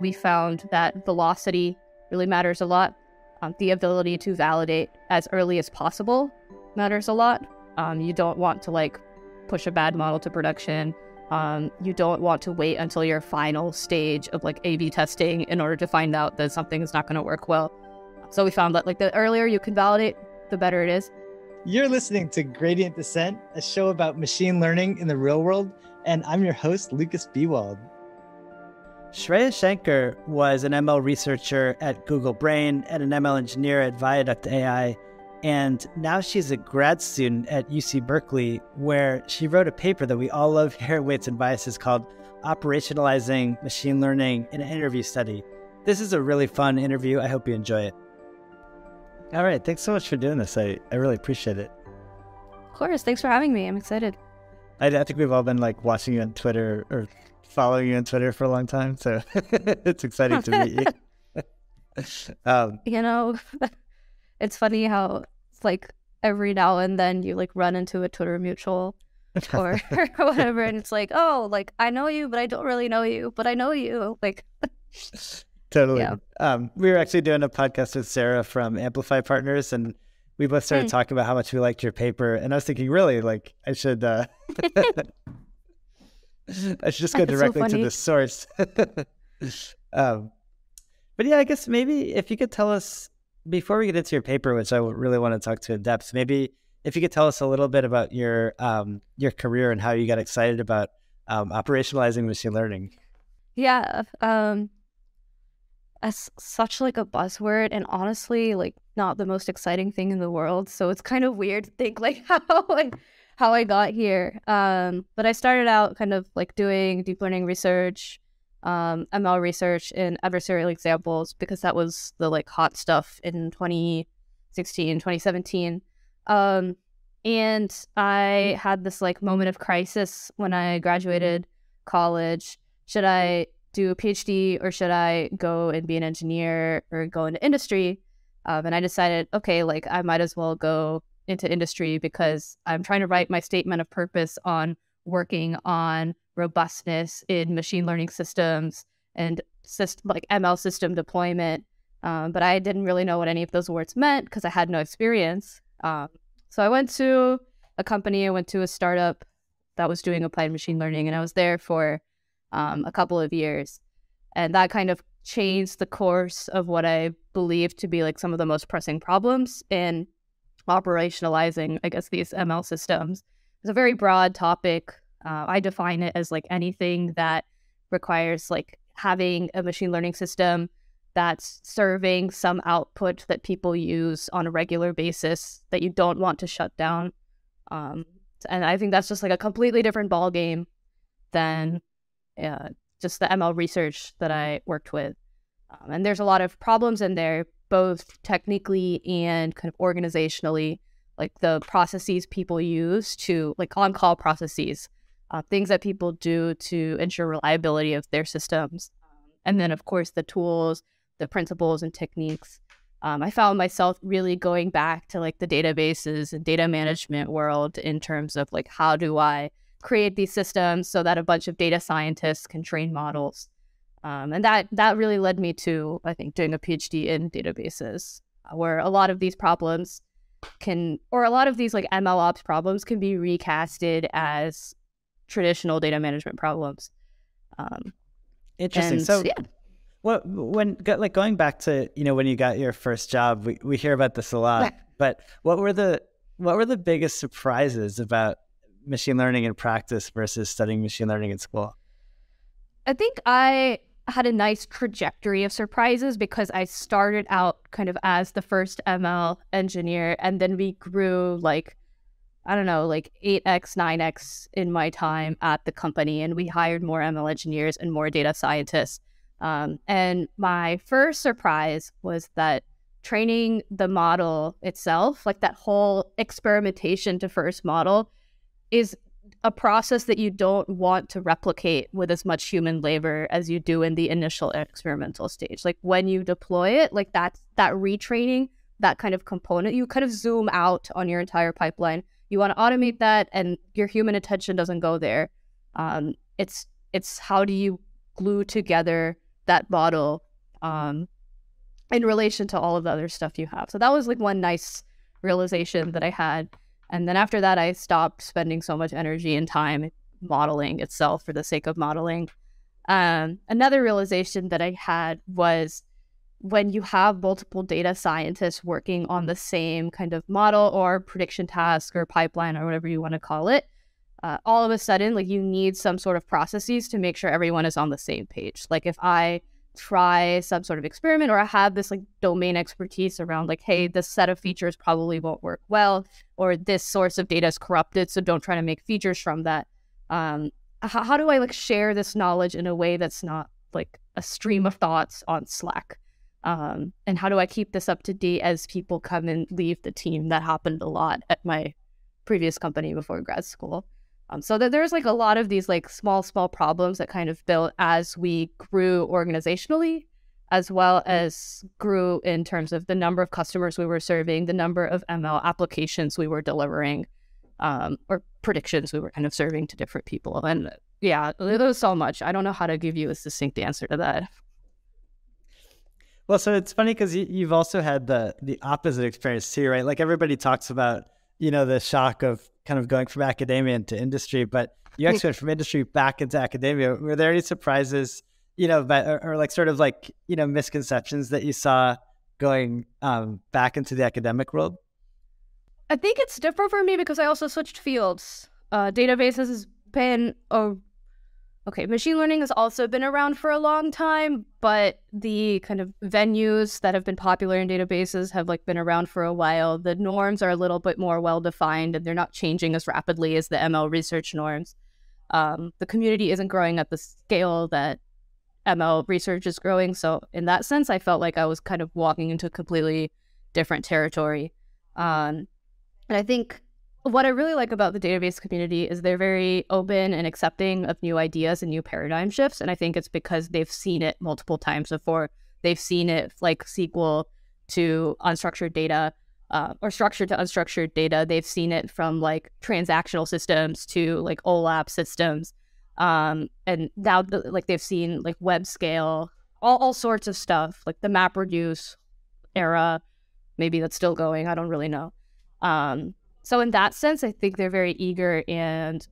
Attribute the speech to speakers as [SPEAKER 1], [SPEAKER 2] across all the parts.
[SPEAKER 1] we found that velocity really matters a lot. Um, the ability to validate as early as possible matters a lot. Um, you don't want to like push a bad model to production. Um, you don't want to wait until your final stage of like A/B testing in order to find out that something is not going to work well. So we found that like the earlier you can validate, the better it is.
[SPEAKER 2] You're listening to Gradient Dissent, a show about machine learning in the real world, and I'm your host Lukas Biewald. Shreya Shankar was an ML researcher at Google Brain and an ML engineer at Viaduct AI. And now she's a grad student at UC Berkeley, where she wrote a paper that we all love here at Weights and Biases called Operationalizing Machine Learning in an Interview Study. This is a really fun interview. I hope you enjoy it. All right. Thanks so much for doing this. I, I really appreciate it.
[SPEAKER 1] Of course. Thanks for having me. I'm excited.
[SPEAKER 2] I, I think we've all been like watching you on Twitter or following you on Twitter for a long time, so it's exciting to meet you.
[SPEAKER 1] um, you know, it's funny how it's like every now and then you like run into a Twitter mutual or, whatever, and it's like, oh, like I know you, but I don't really know you, but I know you, like.
[SPEAKER 2] totally. Yeah. Um, we were actually doing a podcast with Sarah from Amplify Partners, and we both started mm. talking about how much we liked your paper, and I was thinking, really, like I should. Uh, I should just go directly so to the source. um, but yeah, I guess maybe if you could tell us before we get into your paper, which I really want to talk to in depth, maybe if you could tell us a little bit about your um, your career and how you got excited about um, operationalizing machine learning.
[SPEAKER 1] Yeah, um, as such like a buzzword, and honestly, like not the most exciting thing in the world. So it's kind of weird to think like how like how I got here. Um, but I started out kind of like doing deep learning research, um, ML research in adversarial examples because that was the like hot stuff in 2016, 2017. Um, and I had this like moment of crisis when I graduated college. Should I do a PhD or should I go and be an engineer or go into industry? Um, and I decided, okay, like I might as well go into industry because I'm trying to write my statement of purpose on working on robustness in machine learning systems and like ML system deployment. Um, but I didn't really know what any of those words meant because I had no experience. Um, so I went to a company, I went to a startup that was doing applied machine learning, and I was there for um, a couple of years. And that kind of changed the course of what I believed to be like some of the most pressing problems in operationalizing, I guess, these ML systems. It's a very broad topic. Uh, I define it as like anything that requires like having a machine learning system that's serving some output that people use on a regular basis that you don't want to shut down. Um, and I think that's just like a completely different ball game than uh, just the ML research that I worked with. Um, and there's a lot of problems in there, both technically and kind of organizationally, like the processes people use to, like on call processes, uh, things that people do to ensure reliability of their systems. And then, of course, the tools, the principles, and techniques. Um, I found myself really going back to like the databases and data management world in terms of like how do I create these systems so that a bunch of data scientists can train models um, and that that really led me to I think doing a PhD in databases, uh, where a lot of these problems can, or a lot of these like ML ops problems can be recasted as traditional data management problems. Um,
[SPEAKER 2] Interesting. And, so, yeah. Well, when like going back to you know when you got your first job, we, we hear about this a lot. but what were the what were the biggest surprises about machine learning in practice versus studying machine learning in school?
[SPEAKER 1] I think I had a nice trajectory of surprises because I started out kind of as the first ML engineer and then we grew like I don't know, like 8x, 9x in my time at the company and we hired more ML engineers and more data scientists. Um, and my first surprise was that training the model itself, like that whole experimentation to first model, is a process that you don't want to replicate with as much human labor as you do in the initial experimental stage. Like when you deploy it, like that's that retraining, that kind of component, you kind of zoom out on your entire pipeline. You want to automate that, and your human attention doesn't go there. Um, it's it's how do you glue together that model um, in relation to all of the other stuff you have. So that was like one nice realization that I had. And then after that, I stopped spending so much energy and time modeling itself for the sake of modeling. Um, another realization that I had was when you have multiple data scientists working on the same kind of model or prediction task or pipeline or whatever you want to call it, uh, all of a sudden, like you need some sort of processes to make sure everyone is on the same page. Like if I try some sort of experiment or I have this like domain expertise around like, hey, this set of features probably won't work well, or this source of data is corrupted, so don't try to make features from that. Um, how, how do I like share this knowledge in a way that's not like a stream of thoughts on Slack? Um, and how do I keep this up to date as people come and leave the team? That happened a lot at my previous company before grad school. Um, so that there's like a lot of these like small, small problems that kind of built as we grew organizationally, as well mm-hmm. as grew in terms of the number of customers we were serving, the number of ML applications we were delivering, um, or predictions we were kind of serving to different people. And yeah, there was so much. I don't know how to give you a succinct answer to that.
[SPEAKER 2] Well, so it's funny because you, have also had the the opposite experience too, right? Like everybody talks about, you know, the shock of kind of going from academia into industry, but you actually went from industry back into academia. Were there any surprises, you know, but, or, or, like sort of like, you know, misconceptions that you saw going um, back into the academic world?
[SPEAKER 1] I think it's different for me because I also switched fields. Uh, databases has been a Okay, machine learning has also been around for a long time, but the kind of venues that have been popular in databases have like been around for a while. The norms are a little bit more well defined and they're not changing as rapidly as the ML research norms. Um, the community isn't growing at the scale that ML research is growing. So in that sense, I felt like I was kind of walking into a completely different territory. Um, and I think what I really like about the database community is they're very open and accepting of new ideas and new paradigm shifts. And I think it's because they've seen it multiple times before. They've seen it like SQL to unstructured data uh, or structured to unstructured data. They've seen it from like transactional systems to like OLAP systems. Um, and now like they've seen like web scale, all, all sorts of stuff, like the MapReduce era. Maybe that's still going. I don't really know. Um, so in that sense, I think they're very eager and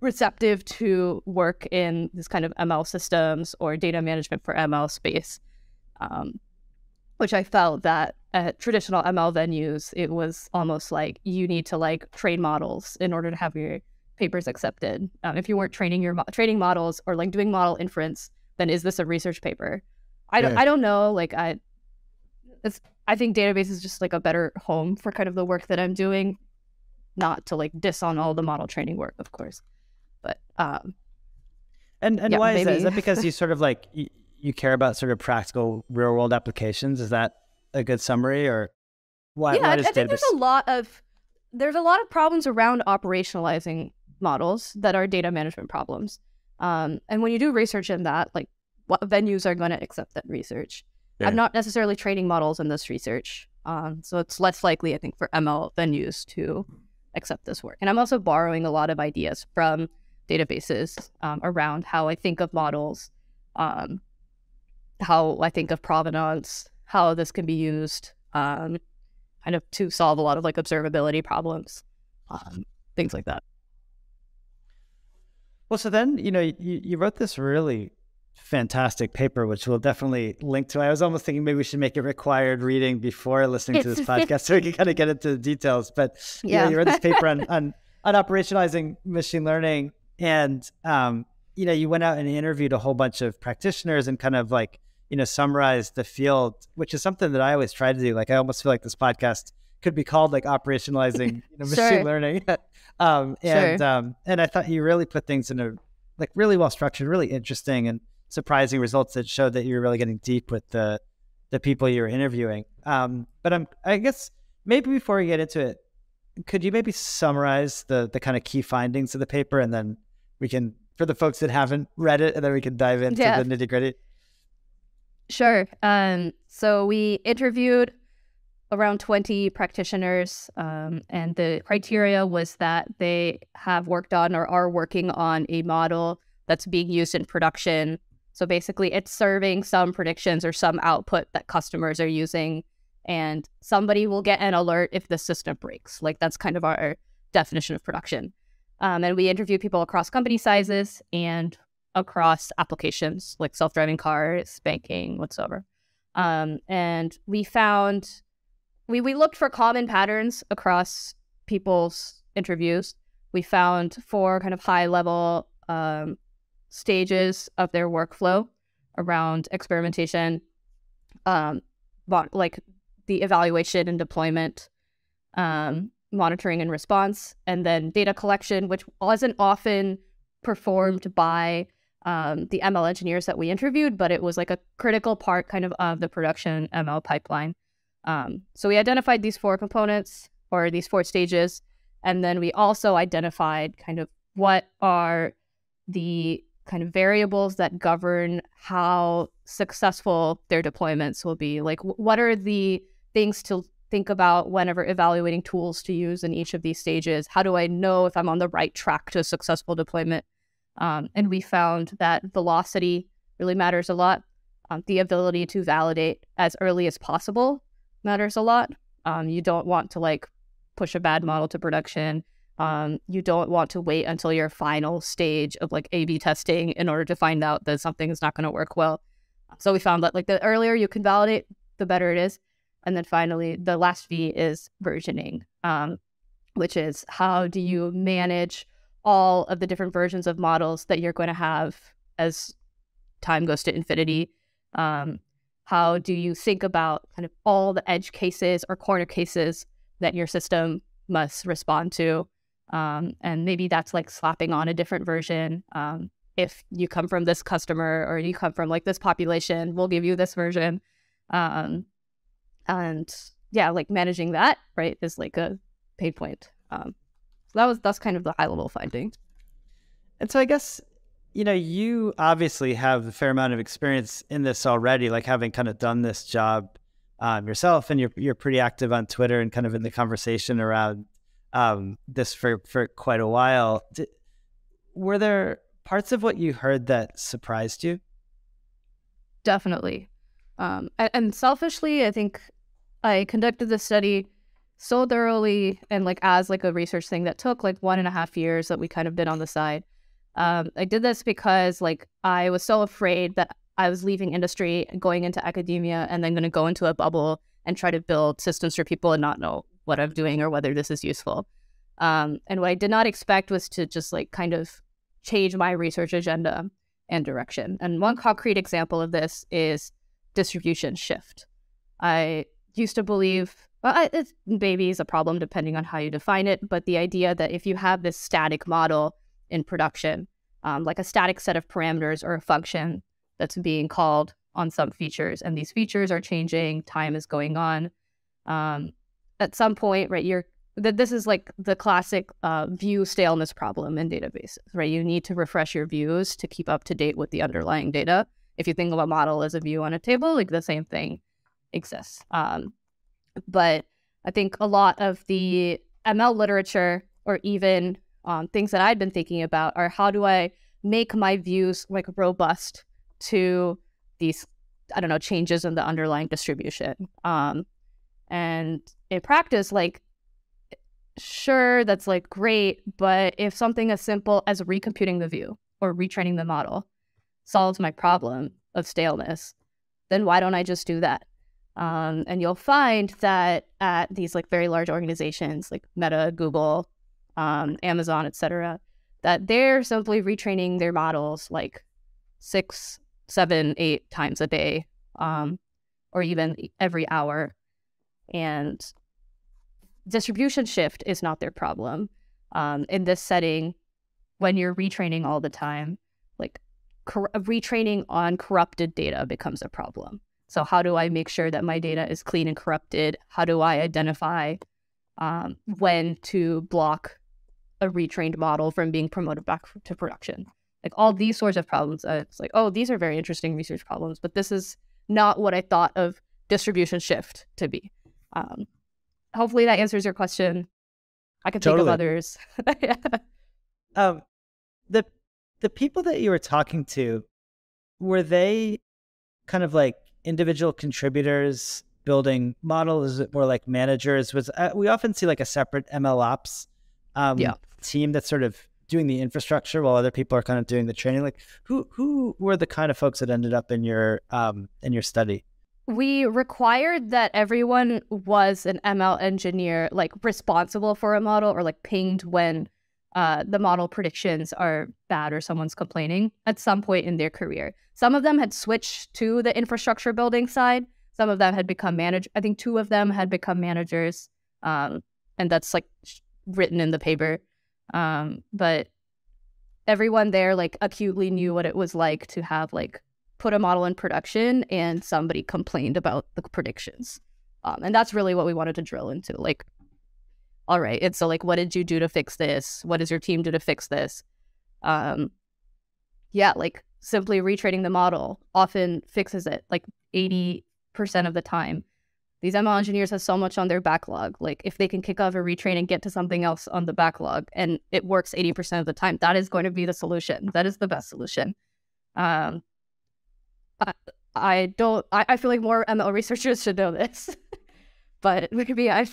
[SPEAKER 1] receptive to work in this kind of ML systems or data management for ML space. Um, which I felt that at traditional ML venues, it was almost like you need to like train models in order to have your papers accepted. Um, if you weren't training your mo- training models or like doing model inference, then is this a research paper? I don't, yeah. I don't know. Like I, it's, I think database is just like a better home for kind of the work that I'm doing not to like diss on all the model training work, of course. But um
[SPEAKER 2] and and yeah, why maybe. is that? Is that because you sort of like you, you care about sort of practical real world applications? Is that a good summary or
[SPEAKER 1] why? Yeah, why I, I think there's a lot of there's a lot of problems around operationalizing models that are data management problems. Um, and when you do research in that, like what venues are going to accept that research? Yeah. I'm not necessarily training models in this research. Um, so it's less likely, I think, for ML venues to accept this work. And I'm also borrowing a lot of ideas from databases um, around how I think of models, um, how I think of provenance, how this can be used um, kind of to solve a lot of like observability problems, um, things like that.
[SPEAKER 2] Well, so then, you know, you, you wrote this really fantastic paper, which we'll definitely link to. I was almost thinking maybe we should make it required reading before listening to this podcast so we can kind of get into the details. But yeah, you, know, you read this paper on, on, on operationalizing machine learning, and um, you know, you went out and interviewed a whole bunch of practitioners and kind of like you know summarized the field, which is something that I always try to do. Like I almost feel like this podcast could be called like operationalizing you know, machine sure. learning. um, and sure. um, and I thought you really put things in a like really well structured, really interesting, and surprising results that showed that you're really getting deep with the the people you're interviewing. Um, but I'm, I guess maybe before we get into it, could you maybe summarize the the kind of key findings of the paper, and then we can, for the folks that haven't read it, and then we can dive into yeah. the nitty gritty.
[SPEAKER 1] Sure. Um, so we interviewed around 20 practitioners, um, and the criteria was that they have worked on or are working on a model that's being used in production So basically, it's serving some predictions or some output that customers are using, and somebody will get an alert if the system breaks. Like that's kind of our definition of production. Um, and we interview people across company sizes and across applications like self driving cars, banking, whatsoever. Um, and we found we we looked for common patterns across people's interviews. We found four kind of high level um, stages of their workflow around experimentation, um, like the evaluation and deployment, um, monitoring and response, and then data collection, which wasn't often performed by um, the ML engineers that we interviewed, but it was like a critical part kind of of the production ML pipeline. Um, so we identified these four components or these four stages, and then we also identified kind of what are the kind of variables that govern how successful their deployments will be. Like, what are the things to think about whenever evaluating tools to use in each of these stages? How do I know if I'm on the right track to a successful deployment? Um, and we found that velocity really matters a lot. Um, the ability to validate as early as possible matters a lot. Um, you don't want to like push a bad model to production um, you don't want to wait until your final stage of like A B testing in order to find out that something is not going to work well. So we found that like the earlier you can validate, the better it is. And then finally, the last V is versioning, um, which is how do you manage all of the different versions of models that you're going to have as time goes to infinity? Um, how do you think about kind of all the edge cases or corner cases that your system must respond to? Um, and maybe that's like slapping on a different version. Um, if you come from this customer or you come from like this population, we'll give you this version. Um, and yeah, like managing that, right, is like a pain point. Um, so that was that's kind of the high level finding.
[SPEAKER 2] And so I guess you know you obviously have a fair amount of experience in this already, like having kind of done this job um, yourself, and you're you're pretty active on Twitter and kind of in the conversation around um, this for for quite a while. Did, were there parts of what you heard that surprised you?
[SPEAKER 1] Definitely, um, and, and selfishly, I think I conducted the study so thoroughly and like as like a research thing that took like one and a half years that we kind of been on the side. Um, I did this because like I was so afraid that I was leaving industry going into academia and then going to go into a bubble and try to build systems for people and not know what I'm doing or whether this is useful. Um, and what I did not expect was to just like kind of change my research agenda and direction. And one concrete example of this is distribution shift. I used to believe, well, it's, maybe is a problem depending on how you define it, but the idea that if you have this static model in production, um, like a static set of parameters or a function that's being called on some features, and these features are changing, time is going on, um, at some point, right, you're that this is like the classic uh, view staleness problem in databases, right? You need to refresh your views to keep up to date with the underlying data. If you think of a model as a view on a table, like the same thing exists. Um, but I think a lot of the ML literature, or even um, things that I'd been thinking about, are how do I make my views like robust to these, I don't know, changes in the underlying distribution. Um, and in practice, like, sure, that's like great, but if something as simple as recomputing the view or retraining the model solves my problem of staleness, then why don't I just do that? Um, and you'll find that at these like very large organizations like Meta, Google, um, Amazon, etc., that they're simply retraining their models like six, seven, eight times a day, um, or even every hour and distribution shift is not their problem. Um, in this setting, when you're retraining all the time, like cor- retraining on corrupted data becomes a problem. So, how do I make sure that my data is clean and corrupted? How do I identify um, when to block a retrained model from being promoted back to production? Like all these sorts of problems. Uh, it's like, oh, these are very interesting research problems, but this is not what I thought of distribution shift to be. Um, hopefully that answers your question. I can totally. think of others.
[SPEAKER 2] um, the the people that you were talking to, were they kind of like individual contributors building models? Is it more like managers? Was uh, we often see like a separate ML ops um,
[SPEAKER 1] Yeah.
[SPEAKER 2] team that's sort of doing the infrastructure while other people are kind of doing the training? Like who who were the kind of folks that ended up in your um, in your study?
[SPEAKER 1] We required that everyone was an ML engineer, like responsible for a model or like pinged when uh, the model predictions are bad or someone's complaining at some point in their career. Some of them had switched to the infrastructure building side. Some of them had become managed. I think two of them had become managers, um, and that's like written in the paper. Um, but everyone there like acutely knew what it was like to have like put a model in production and somebody complained about the predictions. Um, and that's really what we wanted to drill into. Like, all right, and so like, what did you do to fix this? What does your team do to fix this? Um, yeah, like simply retraining the model often fixes it like 80% of the time. These ML engineers have so much on their backlog. Like if they can kick off a retrain and get to something else on the backlog and it works 80% of the time, that is going to be the solution. That is the best solution. Um, I, I don't. I, I feel like more ML researchers should know this, but maybe I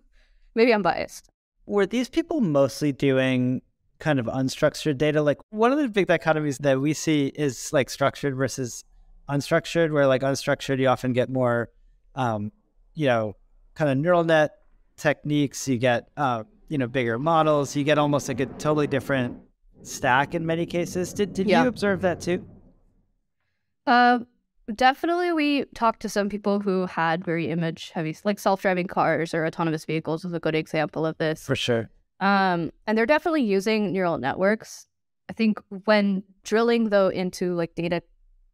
[SPEAKER 1] maybe I'm biased.
[SPEAKER 2] Were these people mostly doing kind of unstructured data? Like one of the big dichotomies that we see is like structured versus unstructured, where like unstructured, you often get more, um, you know, kind of neural net techniques. You get, uh, you know, bigger models. You get almost like a totally different stack in many cases. Did did
[SPEAKER 1] Yeah.
[SPEAKER 2] you observe that too?
[SPEAKER 1] Uh, definitely, we talked to some people who had very image heavy, like self-driving cars or autonomous vehicles is a good example of this.
[SPEAKER 2] For sure.
[SPEAKER 1] Um, and they're definitely using neural networks. I think when drilling though into like data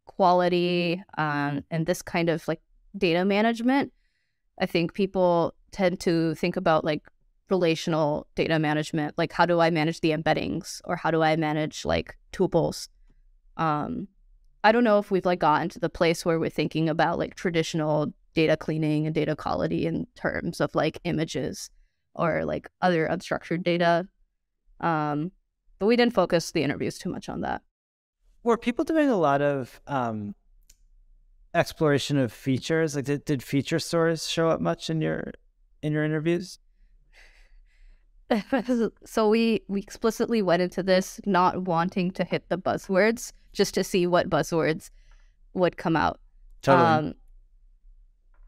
[SPEAKER 1] quality um, and this kind of like data management, I think people tend to think about like relational data management, like how do I manage the embeddings or how do I manage like tuples. Um, I don't know if we've like gotten to the place where we're thinking about like traditional data cleaning and data quality in terms of like images or like other unstructured data. Um, but we didn't focus the interviews too much on that.
[SPEAKER 2] Were people doing a lot of um, exploration of features? Like, did, did feature stores show up much in your in your interviews?
[SPEAKER 1] so we we explicitly went into this not wanting to hit the buzzwords, just to see what buzzwords would come out.
[SPEAKER 2] Totally.
[SPEAKER 1] Um,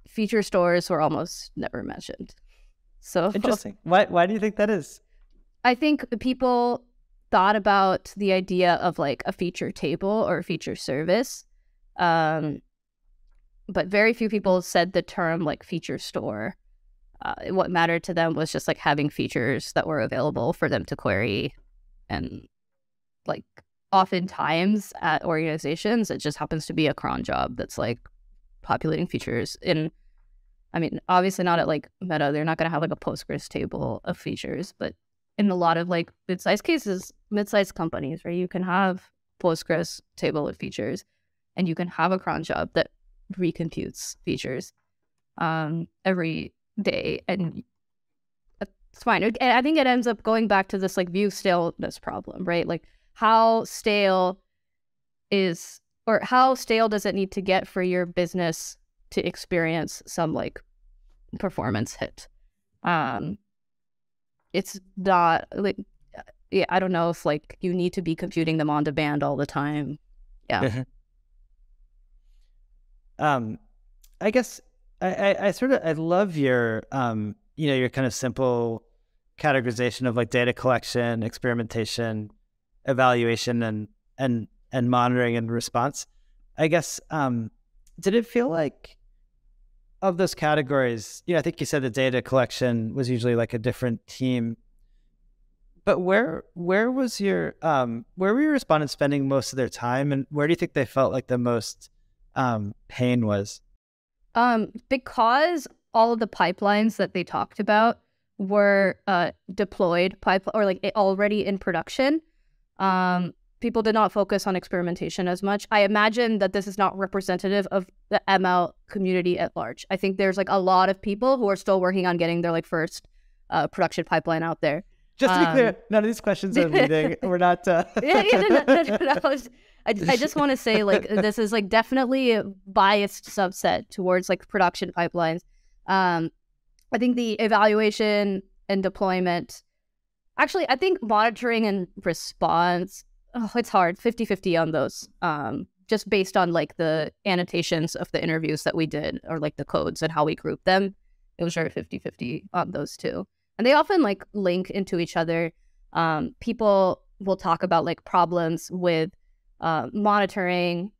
[SPEAKER 1] feature stores were almost never mentioned. So
[SPEAKER 2] Interesting. Why why do you think that is?
[SPEAKER 1] I think people thought about the idea of like a feature table or a feature service. Um, but very few people said the term like feature store. Uh, what mattered to them was just like having features that were available for them to query. And like oftentimes at organizations, it just happens to be a cron job that's like populating features And I mean, obviously not at like Meta. They're not going to have like a Postgres table of features, but in a lot of like mid-sized cases, mid-sized companies, right, you can have Postgres table of features, and you can have a cron job that recomputes features um, every day, and it's fine. And I think it ends up going back to this like view staleness problem, right? Like how stale is or how stale does it need to get for your business to experience some like performance hit. Um, it's not like yeah, I don't know if like you need to be computing them on demand all the time. Yeah.
[SPEAKER 2] um, I guess I, I, I sort of I love your um you know your kind of simple categorization of like data collection, experimentation, evaluation, and and and monitoring and response. I guess um, did it feel like of those categories? You know, I think you said the data collection was usually like a different team. But where where was your um where were your respondents spending most of their time, and where do you think they felt like the most um, pain was?
[SPEAKER 1] Um, because all of the pipelines that they talked about were uh, deployed pipe or like already in production. Um, people did not focus on experimentation as much. I imagine that this is not representative of the ML community at large. I think there's like a lot of people who are still working on getting their like first uh, production pipeline out there.
[SPEAKER 2] Just to be clear, um, none of these questions are leading. We're not. Uh...
[SPEAKER 1] yeah, yeah, no, no, no, no. I, was, I, I just want to say, like, this is like definitely a biased subset towards like production pipelines. Um, I think the evaluation and deployment, actually, I think monitoring and response, oh, it's hard 50 50 on those. Um, just based on like the annotations of the interviews that we did or like the codes and how we group them. It was sure 50 50 on those two and they often like link into each other. Um, people will talk about like problems with uh, monitoring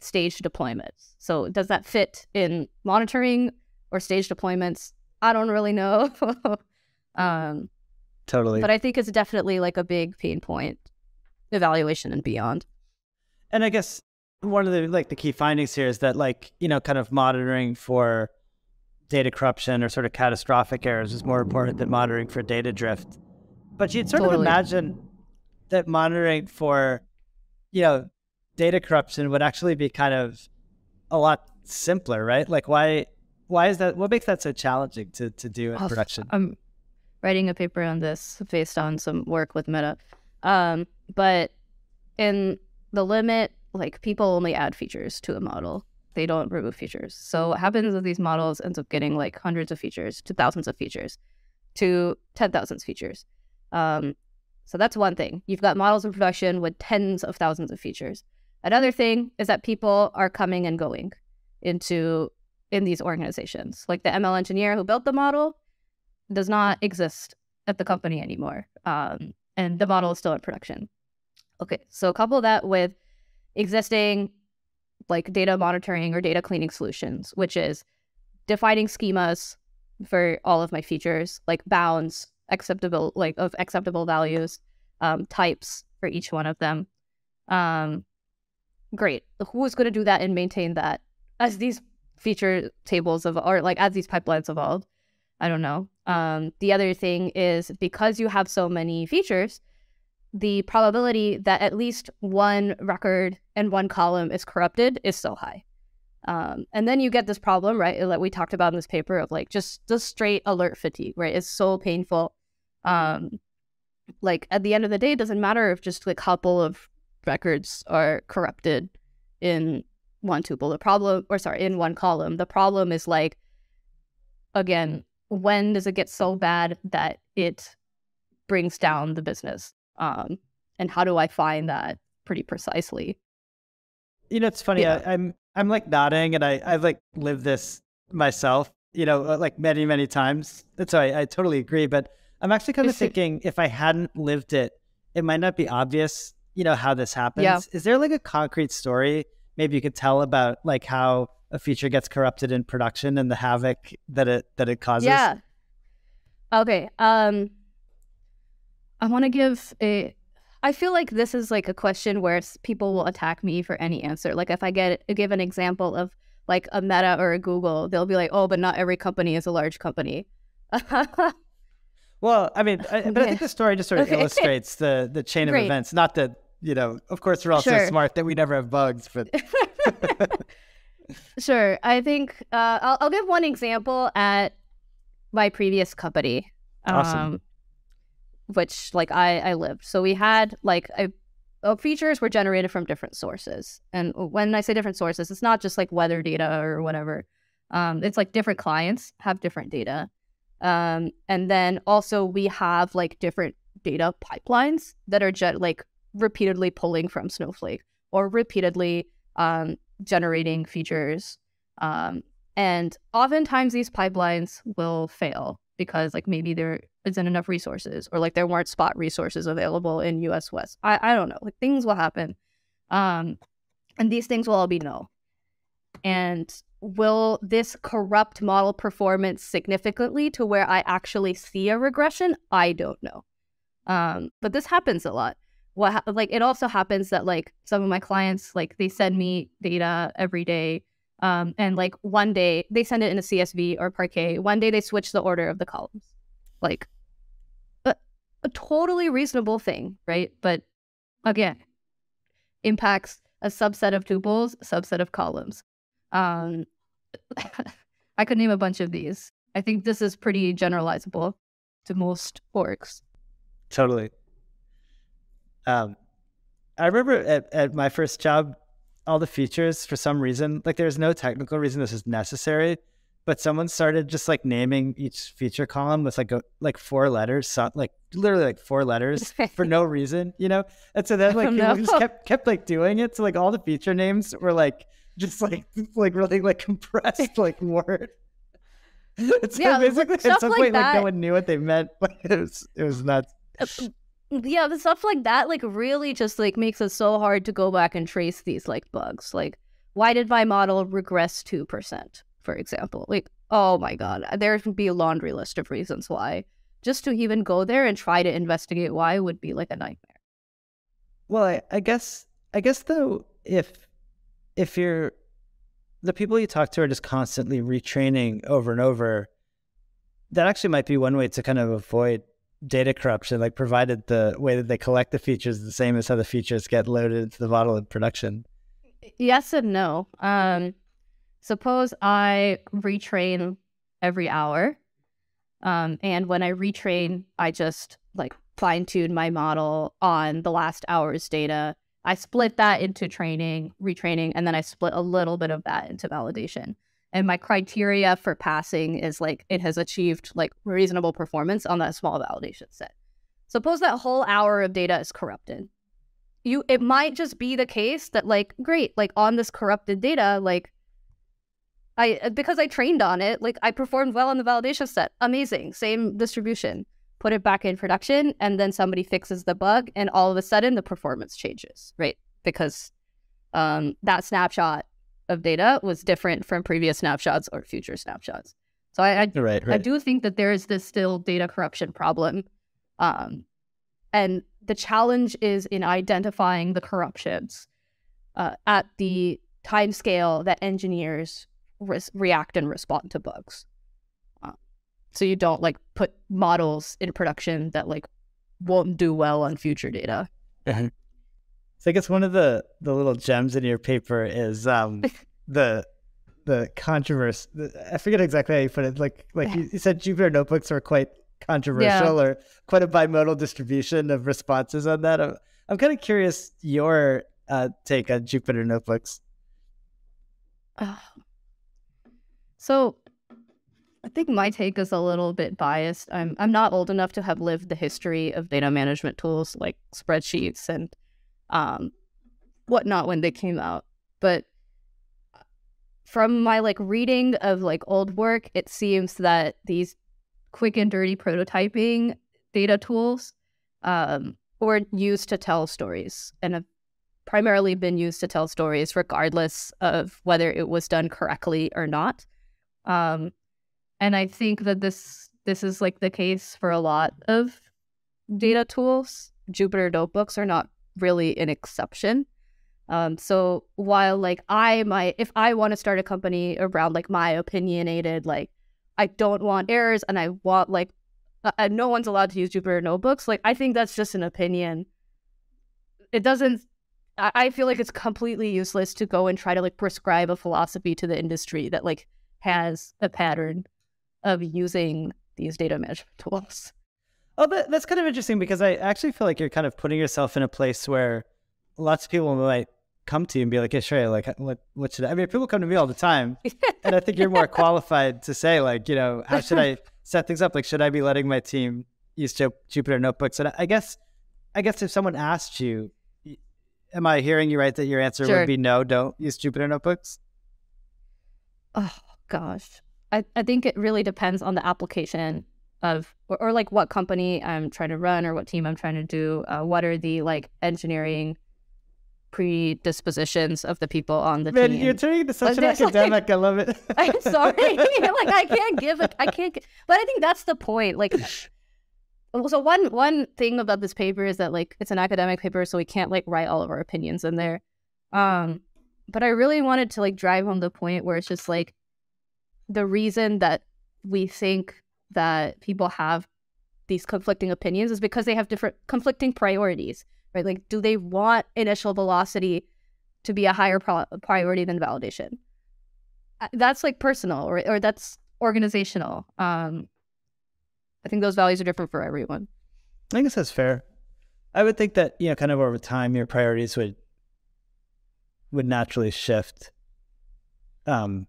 [SPEAKER 1] stage deployments. So does that fit in monitoring or stage deployments? I don't really know. um,
[SPEAKER 2] totally.
[SPEAKER 1] But I think it's definitely like a big pain point, evaluation and beyond.
[SPEAKER 2] And I guess one of the like the key findings here is that like you know kind of monitoring for data corruption or sort of catastrophic errors is more important than monitoring for data drift. But you'd sort totally. of imagine that monitoring for, you know, data corruption would actually be kind of a lot simpler, right? Like why why is that what makes that so challenging to, to do in production?
[SPEAKER 1] I'm um, writing a paper on this based on some work with Meta. Um, but in the limit, like people only add features to a model they don't remove features. So what happens is these models ends up getting like hundreds of features to thousands of features to 10,000 features. Um, so that's one thing. You've got models in production with tens of thousands of features. Another thing is that people are coming and going into in these organizations. Like the ML engineer who built the model does not exist at the company anymore. Um, and the model is still in production. Okay, so couple that with existing like data monitoring or data cleaning solutions, which is defining schemas for all of my features, like bounds, acceptable like of acceptable values, um, types for each one of them. Um, great. Who is going to do that and maintain that as these feature tables of or like as these pipelines evolve? I don't know. Um, the other thing is because you have so many features, the probability that at least one record and one column is corrupted is so high. Um, and then you get this problem, right, that we talked about in this paper of like just the straight alert fatigue, right? It's so painful. Um, like at the end of the day, it doesn't matter if just a couple of records are corrupted in one tuple. The problem, or sorry, in one column. The problem is like, again, when does it get so bad that it brings down the business? Um, and how do I find that pretty precisely?
[SPEAKER 2] You know, it's funny. Yeah. I, I'm I'm like nodding, and I I've like lived this myself. You know, uh, like many many times. That's why I, I totally agree. But I'm actually kind of thinking if I hadn't lived it, it might not be obvious. You know how this happens. Yeah. Is there like a concrete story maybe you could tell about like how a feature gets corrupted in production and the havoc that it that it causes?
[SPEAKER 1] Yeah. Okay. Um I want to give a. I feel like this is like a question where people will attack me for any answer. Like if I get give an example of like a Meta or a Google, they'll be like, "Oh, but not every company is a large company."
[SPEAKER 2] well, I mean, I, but I think the story just sort of okay. illustrates the the chain Great. of events. Not that you know, of course, we're all sure. so smart that we never have bugs, but.
[SPEAKER 1] sure, I think uh, I'll, I'll give one example at my previous company.
[SPEAKER 2] Awesome. Um,
[SPEAKER 1] which like I I lived. So we had like I, uh, features were generated from different sources, and when I say different sources, it's not just like weather data or whatever. Um, it's like different clients have different data, um, and then also we have like different data pipelines that are ge- like repeatedly pulling from Snowflake or repeatedly um, generating features. Um, and oftentimes these pipelines will fail because like maybe there isn't enough resources or like there weren't spot resources available in US West. I, I don't know. Like things will happen. Um and these things will all be null. And will this corrupt model performance significantly to where I actually see a regression? I don't know. Um but this happens a lot. What ha- like it also happens that like some of my clients like they send me data every day um, and like one day they send it in a CSV or Parquet. One day they switch the order of the columns. Like a, a totally reasonable thing, right? But again, impacts a subset of tuples, subset of columns. Um, I could name a bunch of these. I think this is pretty generalizable to most orgs.
[SPEAKER 2] Totally. Um, I remember at, at my first job, all the features for some reason, like there's no technical reason this is necessary, but someone started just like naming each feature column with like a, like four letters, so, like literally like four letters for no reason, you know. And so then like people
[SPEAKER 1] know.
[SPEAKER 2] just kept kept like doing it. So like all the feature names were like just like like really like compressed like word. It's
[SPEAKER 1] Yeah,
[SPEAKER 2] basically at some
[SPEAKER 1] like
[SPEAKER 2] point like no one knew what they meant. but it was it was nuts.
[SPEAKER 1] Yeah the stuff like that like really just like makes it so hard to go back and trace these like bugs. Like why did my model regress 2% for example? Like oh my god uh, there would be a laundry list of reasons why. Just to even go there and try to investigate why would be like a nightmare.
[SPEAKER 2] Well, I, I guess I guess though if if you're the people you talk to are just constantly retraining over and over, that actually might be one way to kind of avoid data corruption, like provided the way that they collect the features the same as how the features get loaded into the model in production.
[SPEAKER 1] yes and no. Um suppose i retrain every hour um and when i retrain i just like fine tune my model on the last hour's data. I split that into training retraining and then i split a little bit of that into validation and my criteria for passing is like it has achieved like reasonable performance on that small validation set. Suppose that whole hour of data is corrupted. You it might just be the case that like great like on this corrupted data like i uh, because i trained on it like i performed well on the validation set. Amazing same distribution. Put it back in production and then somebody fixes the bug and all of a sudden the performance changes right? Because um, that snapshot of data was different from previous snapshots or future snapshots so i, I
[SPEAKER 2] Right,
[SPEAKER 1] I do think that there is this still data corruption problem. Um, and the challenge is in identifying the corruptions uh, at the time scale that engineers res- react and respond to bugs. Uh, so you don't like put models in production that like won't do well on future data.
[SPEAKER 2] So I guess one of the the little gems in your paper is um the the controversy. I forget exactly how you put it. Like like you, you said, Jupyter notebooks are quite controversial or quite a bimodal distribution of responses on that. I'm, I'm kind of curious your uh, take on Jupyter notebooks.
[SPEAKER 1] Ugh. So I think my take is a little bit biased. I'm I'm not old enough to have lived the history of data management tools like spreadsheets and um whatnot when they came out. But from my like reading of like old work, it seems that these quick and dirty prototyping data tools um, were used to tell stories and have primarily been used to tell stories regardless of whether it was done correctly or not. Um, and I think that this this is like the case for a lot of data tools. Jupyter notebooks are not really an exception. Um, so while like I might, if I want to start a company around like my opinionated, like I don't want errors and I want like, uh, uh, no one's allowed to use Jupyter notebooks. Like I think that's just an opinion. It doesn't. I, I feel like it's completely useless to go and try to like prescribe a philosophy to the industry that like has a pattern of using these data management tools.
[SPEAKER 2] Oh, that, that's kind of interesting because I actually feel like you're kind of putting yourself in a place where lots of people might come to you and be like, "Hey, Shrey, like, what, what should I?" I mean, people come to me all the time, and I think you're more qualified to say, like, you know, how should I set things up? Like, should I be letting my team use Jupyter notebooks? And I guess, I guess if someone asked you, am I hearing you right that your answer
[SPEAKER 1] Sure.
[SPEAKER 2] would be no, don't use Jupyter notebooks?
[SPEAKER 1] Oh gosh. I, I think it really depends on the application of or, or like what company I'm trying to run or what team I'm trying to do. Uh, what are the like engineering predispositions of the people on the
[SPEAKER 2] Man,
[SPEAKER 1] team?
[SPEAKER 2] you're turning into such an
[SPEAKER 1] there's, like-
[SPEAKER 2] academic. I love it.
[SPEAKER 1] I'm sorry. like I can't give it. I can't. But I think that's the point. Like, so one one thing about this paper is that like it's an academic paper, so we can't like write all of our opinions in there. Um, but I really wanted to like drive home the point where it's just like the reason that we think that people have these conflicting opinions is because they have different conflicting priorities, right? Like, do they want initial velocity to be a higher pro- priority than validation? Uh, That's like personal, or or that's organizational. Um, I think those values are different for everyone.
[SPEAKER 2] I guess that's fair. I would think that you know, kind of over time, your priorities would would naturally shift. Um,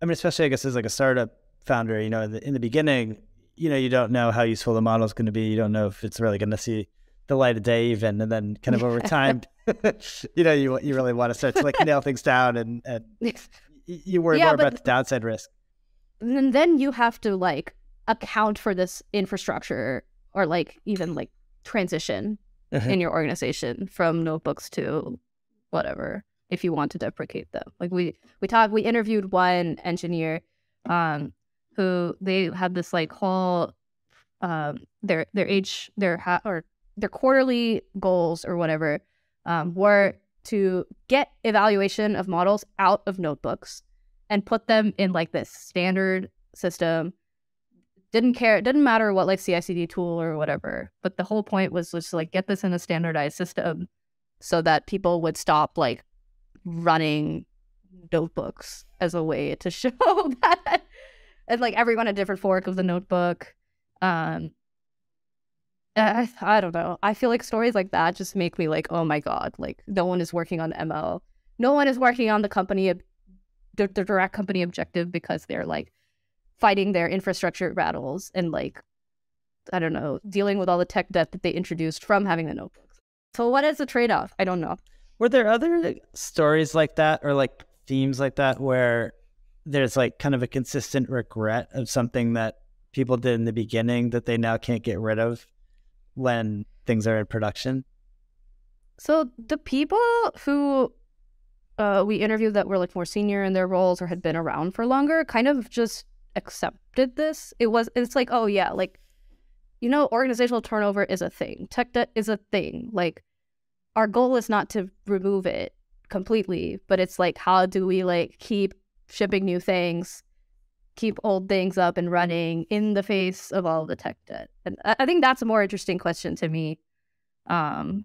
[SPEAKER 2] I mean, especially I guess as like a startup founder, you know, in the, in the beginning, you know, you don't know how useful the model is going to be. You don't know if it's really going to see the light of day even, and then kind of over time, you know, you you really want to start to like nail things down, and and you worry
[SPEAKER 1] Yeah,
[SPEAKER 2] more about the downside risk.
[SPEAKER 1] and then you have to like account for this infrastructure or like even like transition
[SPEAKER 2] Mhm.
[SPEAKER 1] in your organization from notebooks to whatever if you want to deprecate them like we we talked we interviewed one engineer um who they had this like whole um their their age their ha- or their quarterly goals or whatever um were to get evaluation of models out of notebooks and put them in like this standard system. Didn't care it didn't matter what like CI/CD tool or whatever but the whole point was just like get this in a standardized system so that people would stop like running notebooks as a way to show that and like everyone a different fork of the notebook um I, I don't know i feel like stories like that just make me like oh my god like no one is working on ml no one is working on the company the, the direct company objective because they're like fighting their infrastructure battles and like I don't know, dealing with all the tech debt that they introduced from having the notebooks. So what is the trade-off? I don't know.
[SPEAKER 2] Were there other stories like that or like themes like that where there's like kind of a consistent regret of something that people did in the beginning that they now can't get rid of when things are in production?
[SPEAKER 1] So the people who uh, we interviewed that were like more senior in their roles or had been around for longer kind of just accepted this. It was it's like, oh yeah, like you know, organizational turnover is a thing. Tech debt is a thing. Like our goal is not to remove it completely, but it's like how do we like keep shipping new things, keep old things up and running in the face of all the tech debt? And I, think that's a more interesting question to me. Um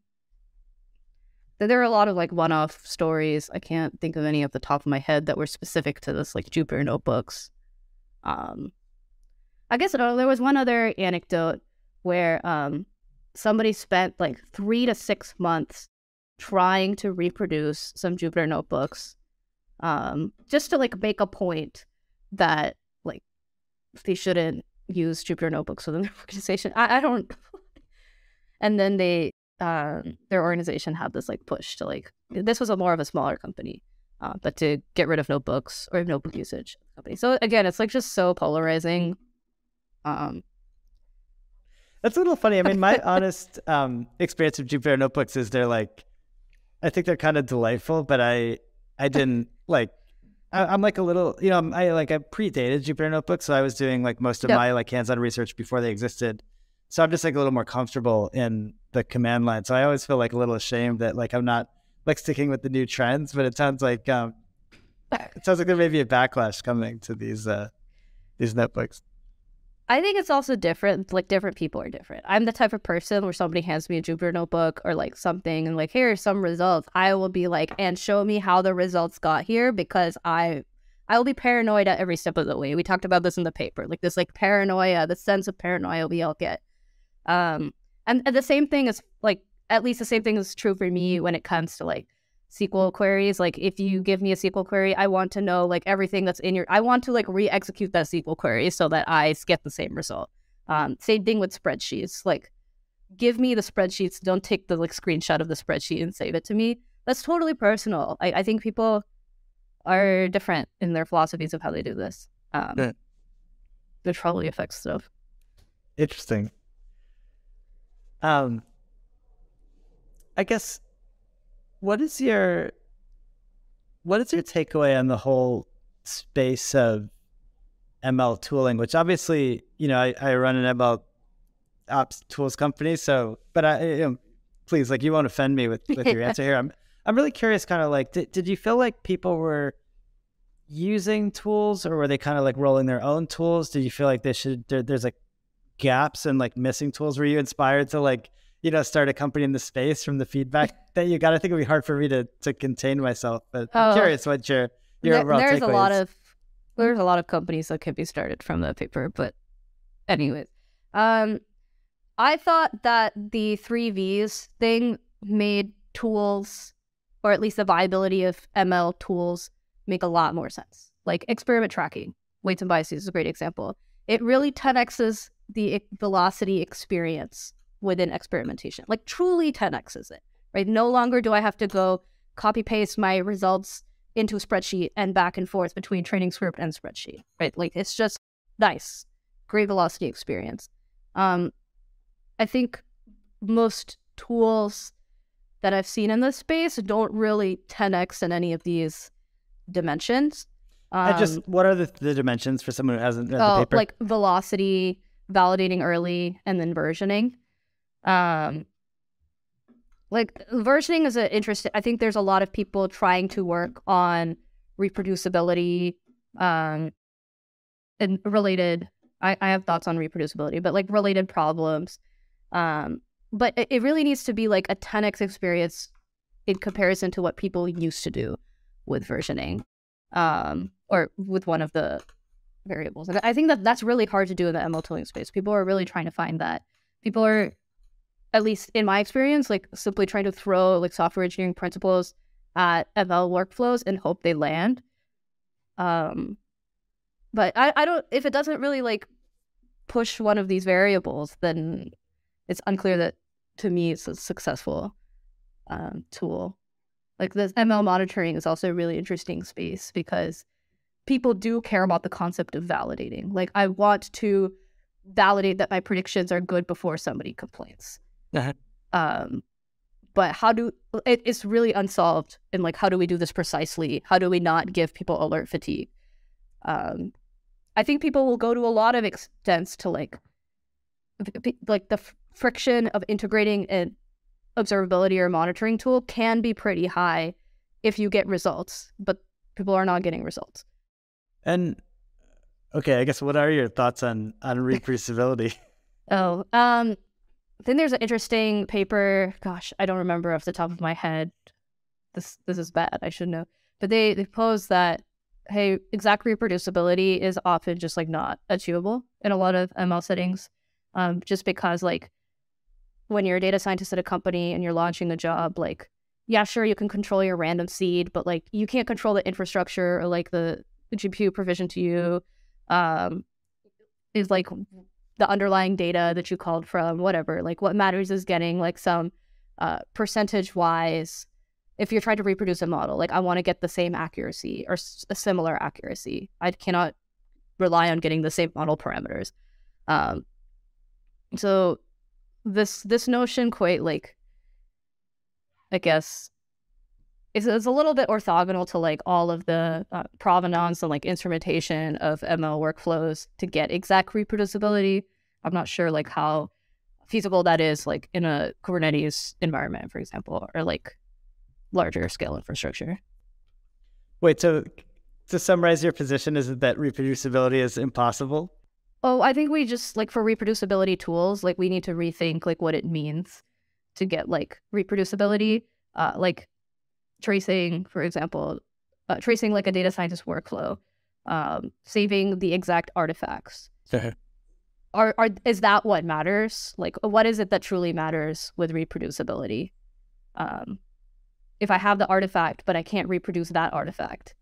[SPEAKER 1] th- there are a lot of like one-off stories. I can't think of any off the top of my head that were specific to this like Jupyter notebooks. Um, I guess uh, there was one other anecdote where um, somebody spent like three to six months trying to reproduce some Jupyter notebooks, um, just to like make a point that like they shouldn't use Jupyter notebooks within their organization. I, I don't. and then they um, their organization had this like push to like this was a more of a smaller company, uh, but to get rid of notebooks or notebook usage company. So again, it's like just so polarizing. Um,
[SPEAKER 2] That's a little funny. I mean, my honest um, experience of Jupyter notebooks is they're like, I think they're kind of delightful, but I, I didn't like. I, I'm like a little, you know, I like I predated Jupyter notebooks, so I was doing like most of
[SPEAKER 1] Yep.
[SPEAKER 2] my like hands-on research before they existed. So I'm just like a little more comfortable in the command line. So I always feel like a little ashamed that like I'm not like sticking with the new trends. But it sounds like um, it sounds like there may be a backlash coming to these uh, these notebooks.
[SPEAKER 1] I think it's also different. Like different people are different. I'm the type of person where somebody hands me a Jupyter notebook or like something and like here are some results. I will be like and show me how the results got here because I I will be paranoid at every step of the way. We talked about this in the paper. Like this like paranoia, the sense of paranoia we all get. Um and, and the same thing is like at least the same thing is true for me when it comes to like SQL queries. Like if you give me a SQL query, I want to know like everything that's in your. I want to like re-execute that SQL query so that I get the same result. Um, same thing with spreadsheets. Like, give me the spreadsheets. Don't take the like screenshot of the spreadsheet and save it to me. That's totally personal. I, I think people are different in their philosophies of how they do this. Um,
[SPEAKER 2] Yeah.
[SPEAKER 1] Which probably affects stuff.
[SPEAKER 2] Interesting. Um, I guess what is your what is your takeaway on the whole space of ML tooling? Which obviously, you know, I, I run an ML ops tools company, so but I, you know, please, like, you won't offend me with with your answer here. I'm I'm really curious, kind of like, did did you feel like people were using tools, or were they kind of like rolling their own tools? Did you feel like they should there, there's like gaps and like missing tools? Were you inspired to like you know start a company in the space from the feedback that you got? I think it'd be hard for me to to contain myself, but I'm
[SPEAKER 1] Oh.
[SPEAKER 2] curious what your your
[SPEAKER 1] There-
[SPEAKER 2] overall
[SPEAKER 1] there's a lot of there's a lot of companies that could be started from the paper, but anyways, um, I thought that the three V's thing made tools, or at least the viability of ML tools, make a lot more sense. Like experiment tracking, weights and biases is a great example. It really 10x's the velocity experience within experimentation. Like truly 10x's it, right? No longer do I have to go copy paste my results into a spreadsheet and back and forth between training script and spreadsheet, right? Like it's just nice, great velocity experience. Um, I think most tools that I've seen in this space don't really 10x in any of these dimensions.
[SPEAKER 2] Um, I just what are the, the, dimensions for someone who hasn't read
[SPEAKER 1] oh,
[SPEAKER 2] the paper?
[SPEAKER 1] Like velocity, validating early, and then versioning. Um, like versioning is an interesting. I think there's a lot of people trying to work on reproducibility, um, and related. I, I have thoughts on reproducibility, but like related problems. Um, but it, it really needs to be like a 10x experience in comparison to what people used to do with versioning, um, or with one of the variables. And I think that that's really hard to do in the ML tooling space. People are really trying to find that. People are at least in my experience, like simply trying to throw like software engineering principles at ML workflows and hope they land. Um, but I, I don't, if it doesn't really like push one of these variables, then it's unclear that to me it's a successful um, tool. Like this ML monitoring is also a really interesting space because people do care about the concept of validating. Like I want to validate that my predictions are good before somebody complains. Uh-huh. Um, but how do it, it's really unsolved and like how do we do this precisely? How do we not give people alert fatigue? Um i think people will go to a lot of extents to like like the f- friction of integrating an observability or monitoring tool can be pretty high if you get results but people are not getting results.
[SPEAKER 2] And okay i guess what are your thoughts on on reproducibility?
[SPEAKER 1] Oh um then there's an interesting paper. Gosh, I don't remember off the top of my head. This this is bad. I should know. But they they pose that hey, exact reproducibility is often just like not achievable in a lot of ML settings, um, just because like when you're a data scientist at a company and you're launching a job, like yeah, sure you can control your random seed, but like you can't control the infrastructure or like the, the GPU provision to you. Um, is like the underlying data that you called from, whatever. Like what matters is getting like some uh, percentage wise. If you're trying to reproduce a model, like I want to get the same accuracy or s- a similar accuracy. I cannot rely on getting the same model parameters. Um, so this this notion quite like I guess it's, it's a little bit orthogonal to like all of the uh, provenance and like instrumentation of ML workflows to get exact reproducibility. I'm not sure like how feasible that is like in a Kubernetes environment, for example, or like larger scale infrastructure.
[SPEAKER 2] Wait, so to summarize your position, is it that reproducibility is impossible?
[SPEAKER 1] Oh, I think we just like for reproducibility tools, like we need to rethink like what it means to get like reproducibility. Uh, like tracing, for example, uh, tracing like a data scientist workflow, um, saving the exact artifacts. are, are is that what matters? Like, what is it that truly matters with reproducibility? Um, if I have the artifact, but I can't reproduce that artifact,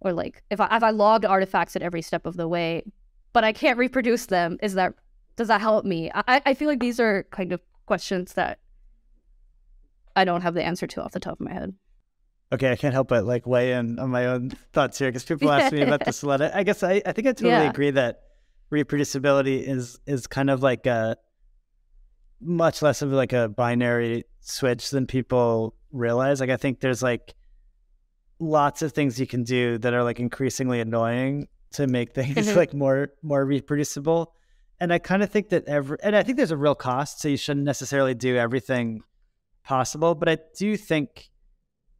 [SPEAKER 1] or like if I if I logged artifacts at every step of the way, but I can't reproduce them, is that does that help me? I I feel like these are kind of questions that I don't have the answer to off the top of my head.
[SPEAKER 2] Okay, I can't help but like weigh in on my own thoughts here because people ask me about this a lot. I guess I, I think I totally yeah. agree that reproducibility is is kind of like a much less of like a binary switch than people realize. Like I think there's like lots of things you can do that are like increasingly annoying to make things mm-hmm. like more more reproducible. And I kind of think that every and I think there's a real cost, so you shouldn't necessarily do everything possible. But I do think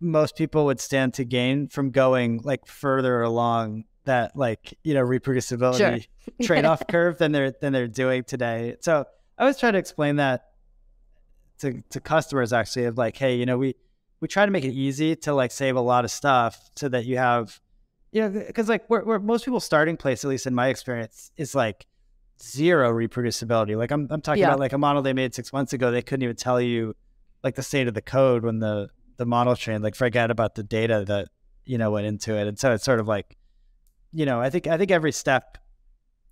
[SPEAKER 2] most people would stand to gain from going like further along that like you know reproducibility sure. trade-off curve than they're than they're doing today. So I always try to explain that to to customers actually of like, hey, you know, we we try to make it easy to like save a lot of stuff so that you have you know because like we're, we're most people starting place at least in my experience is like zero reproducibility. Like I'm, I'm talking
[SPEAKER 1] Yeah.
[SPEAKER 2] about like a model they made six months ago. They couldn't even tell you like the state of the code when the the model trained. Like forget about the data that you know went into it. And so it's sort of like, you know, I think I think every step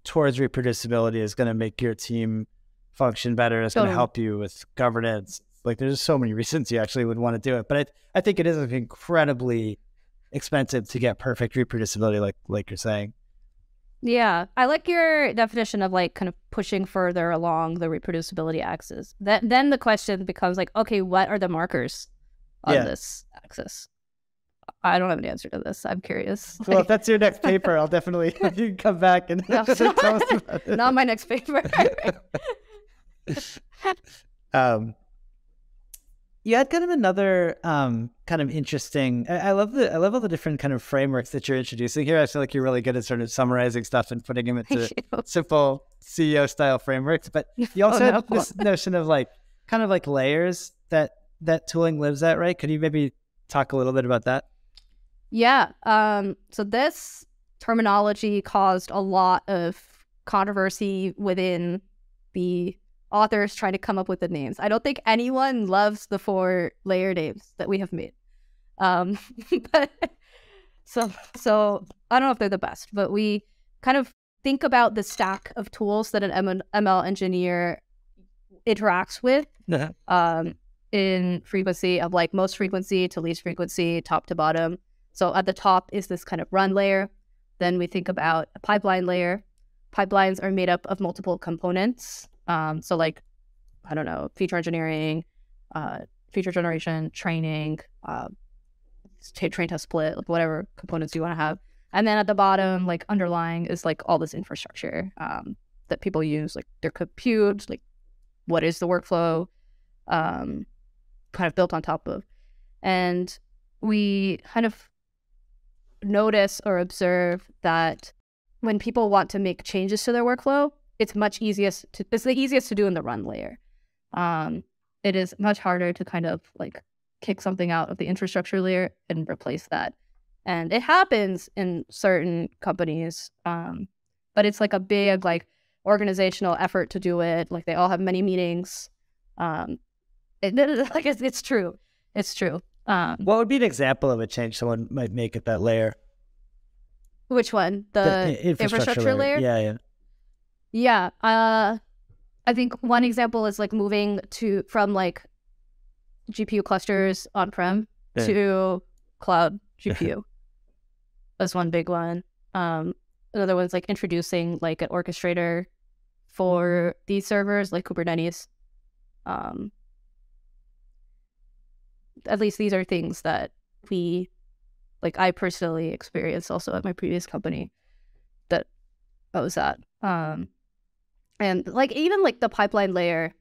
[SPEAKER 2] towards reproducibility is going to make your team function better. It's going to help you with governance. Like there's so many reasons you actually would want to do it. But I I think it is incredibly expensive to get perfect reproducibility, like like you're saying.
[SPEAKER 1] Yeah, I like your definition of like kind of pushing further along the reproducibility axis. That then the question becomes like, okay, what are the markers on
[SPEAKER 2] Yeah.
[SPEAKER 1] this axis? I don't have an answer to this. I'm curious.
[SPEAKER 2] Well,
[SPEAKER 1] Like,
[SPEAKER 2] if that's your next paper, I'll definitely if you can come back and
[SPEAKER 1] No.
[SPEAKER 2] tell us about it.
[SPEAKER 1] not my next paper.
[SPEAKER 2] um, you had kind of another um, kind of interesting. I, I love the I love all the different kind of frameworks that you're introducing here. I feel like you're really good at sort of summarizing stuff and putting them into simple CEO style frameworks. But you also
[SPEAKER 1] Oh,
[SPEAKER 2] have
[SPEAKER 1] no.
[SPEAKER 2] this notion of like kind of like layers that that tooling lives at, right? Could you maybe talk a little bit about that?
[SPEAKER 1] Yeah. Um, so this terminology caused a lot of controversy within the authors trying to come up with the names. I don't think anyone loves the four layer names that we have made. Um, but so so I don't know if they're the best, but we kind of think about the stack of tools that an ML engineer interacts with um, in frequency of like most frequency to least frequency, top to bottom. So at the top is this kind of run layer. Then we think about a pipeline layer. Pipelines are made up of multiple components. Um, so like, I don't know, feature engineering, uh, feature generation, training, uh, train test split, like whatever components you want to have. And then at the bottom, like underlying is like all this infrastructure um, that people use, like their compute, like what is the workflow, um, kind of built on top of. And we kind of notice or observe that when people want to make changes to their workflow, it's much easiest to it's the easiest to do in the run layer. Um, it is much harder to kind of like kick something out of the infrastructure layer and replace that. And it happens in certain companies, um, but it's like a big like organizational effort to do it. Like they all have many meetings. Um, it, like it's, it's true, it's true. Um,
[SPEAKER 2] What would be an example of a change someone might make at that layer?
[SPEAKER 1] which one? The,
[SPEAKER 2] i-
[SPEAKER 1] infrastructure, layer?
[SPEAKER 2] Yeah, yeah.
[SPEAKER 1] Yeah. Uh, I think one example is like moving to from like GPU clusters on prem
[SPEAKER 2] Yeah.
[SPEAKER 1] to cloud GPU. That's one big one. Um, another one's like introducing like an orchestrator for these servers, like Kubernetes. Um, at least these are things that we, like, I personally experienced also at my previous company that I was at. Um, and like even like the pipeline layer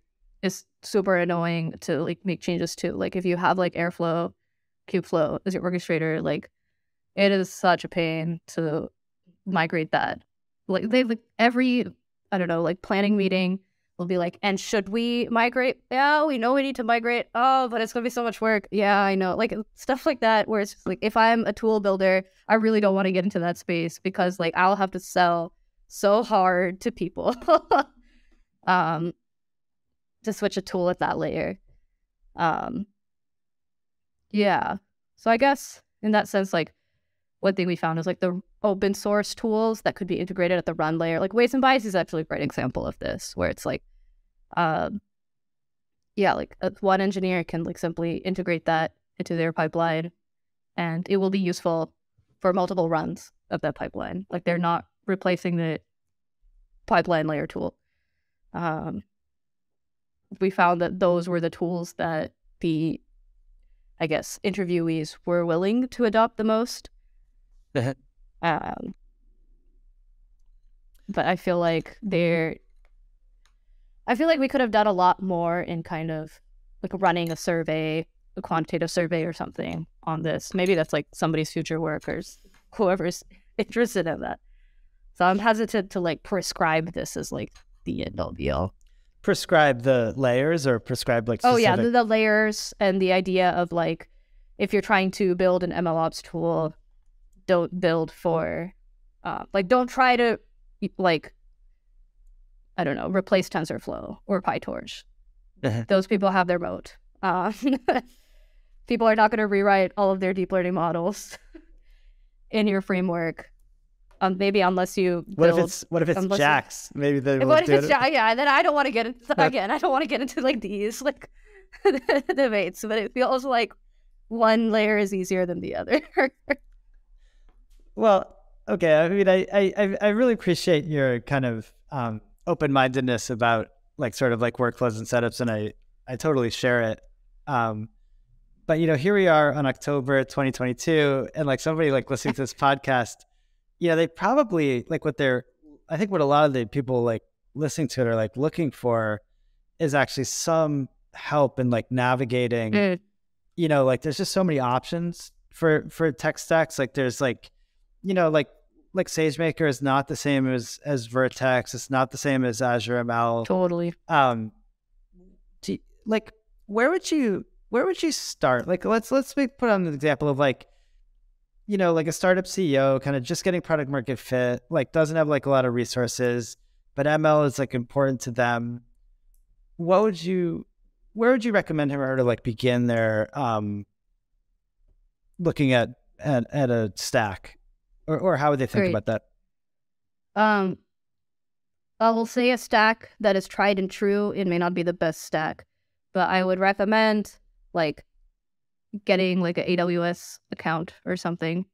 [SPEAKER 1] is super annoying to like make changes to. Like if you have like Airflow, Kubeflow as your orchestrator, like it is such a pain to migrate that. Like they like every I don't know like planning meeting will be like, and should we migrate? Yeah, we know we need to migrate. Oh, but it's gonna be so much work. Yeah, I know. Like stuff like that, where it's like if I'm a tool builder, I really don't want to get into that space because like I'll have to sell so hard to people um to switch a tool at that layer um yeah so i guess in that sense like one thing we found is like the open source tools that could be integrated at the run layer like weights and bias is actually a great example of this where it's like um yeah like uh, one engineer can like simply integrate that into their pipeline and it will be useful for multiple runs of that pipeline like they're not replacing the pipeline layer tool. Um, we found that those were the tools that the, I guess, interviewees were willing to adopt the most. Um, but I feel like they're, I feel like we could have done a lot more in kind of like running a survey, a quantitative survey or something on this. Maybe that's like somebody's future work or whoever's interested in that. So I'm hesitant to like prescribe this as like the end all be all.
[SPEAKER 2] Prescribe the layers or prescribe like
[SPEAKER 1] Oh yeah, the, the layers and the idea of like if you're trying to build an MLOps tool, don't build for uh, like don't try to like I don't know, replace TensorFlow or PyTorch.
[SPEAKER 2] Uh-huh.
[SPEAKER 1] Those people have their moat. Uh, people are not going to rewrite all of their deep learning models in your framework. Um, maybe unless you
[SPEAKER 2] What
[SPEAKER 1] build
[SPEAKER 2] if it's what if it's
[SPEAKER 1] unless you-
[SPEAKER 2] Jax? Maybe they
[SPEAKER 1] what if it's
[SPEAKER 2] it.
[SPEAKER 1] yeah, then I don't want to get into again. I don't want to get into like these like debates, but it feels like one layer is easier than the other.
[SPEAKER 2] Well, okay. I mean, I, I, I- I really appreciate your kind of um, open mindedness about like sort of like workflows and setups, and I, I totally share it. Um, but you know, here we are on October 2022, and like somebody like listening to this podcast, you know, they probably like what they're. I think what a lot of the people like listening to it are like looking for is actually some help in like navigating
[SPEAKER 1] Mm.
[SPEAKER 2] you know, like there's just so many options for for tech stacks. Like there's like, you know, like like SageMaker is not the same as as Vertex. It's not the same as Azure ML.
[SPEAKER 1] totally.
[SPEAKER 2] Um, do you- like where would you where would you start? Like let's let's make, put on an example of like, you know, like a startup CEO kind of just getting product market fit, like doesn't have like a lot of resources, but ML is like important to them. What would you where would you recommend him or her to like begin their um looking at at, at a stack? Or or how would they think
[SPEAKER 1] Great.
[SPEAKER 2] about that?
[SPEAKER 1] Um, I will say a stack that is tried and true. It may not be the best stack, but I would recommend like getting like an AWS account or something.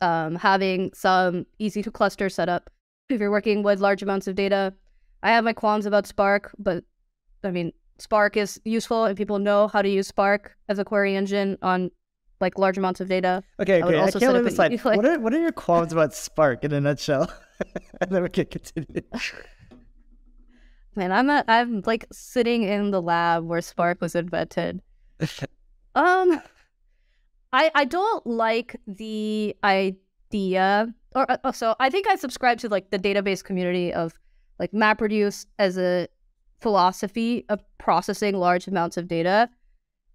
[SPEAKER 1] Um, having some EC2 cluster setup. If you're working with large amounts of data, I have my qualms about Spark, but I mean Spark is useful and people know how to use Spark as a query engine on like large amounts of data.
[SPEAKER 2] Okay,
[SPEAKER 1] I
[SPEAKER 2] okay. I
[SPEAKER 1] also
[SPEAKER 2] can't leave
[SPEAKER 1] up an
[SPEAKER 2] aside.
[SPEAKER 1] e- like-
[SPEAKER 2] What are what are your qualms about Spark in a nutshell? and then we can continue.
[SPEAKER 1] Man, I'm at, I'm like sitting in the lab where Spark was invented. Um, I I don't like the idea, or uh, so I think I subscribe to like the database community of like MapReduce as a philosophy of processing large amounts of data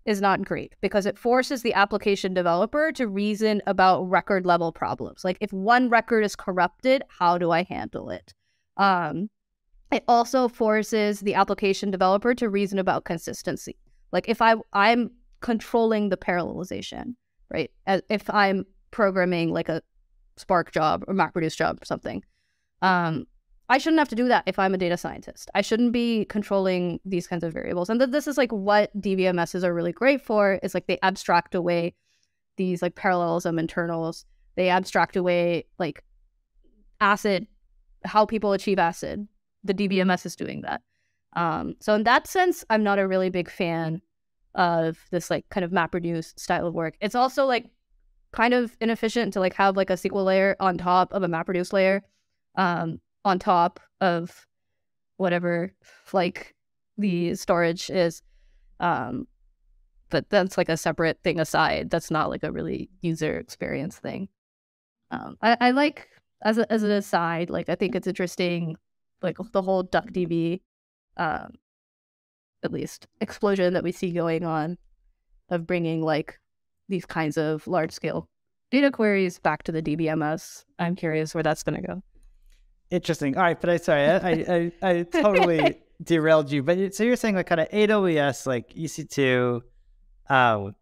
[SPEAKER 1] is not great because it forces the application developer to reason about record level problems. Like if one record is corrupted, how do I handle it? Um, it also forces the application developer to reason about consistency. Like if I I'm controlling the parallelization, right? As if I'm programming like a Spark job or MapReduce job or something, um, I shouldn't have to do that if I'm a data scientist. I shouldn't be controlling these kinds of variables. And th- this is like what DBMSs are really great for. Is like they abstract away these like parallelism internals. They abstract away like acid, how people achieve acid. The DBMS is doing that. Um, so in that sense, I'm not a really big fan of this like kind of MapReduce style of work. It's also like kind of inefficient to like have like a SQL layer on top of a MapReduce layer, um, on top of whatever like the storage is. Um, but that's like a separate thing aside. That's not like a really user experience thing. Um, I, I like as a, as an aside, like I think it's interesting, like the whole DuckDB, um, at least explosion that we see going on, of bringing like these kinds of large scale data queries back to the DBMS. I'm curious where that's going to go.
[SPEAKER 2] Interesting. All right, but I sorry, I I, I, totally derailed you. But so you're saying like kind of AWS, like EC2, um,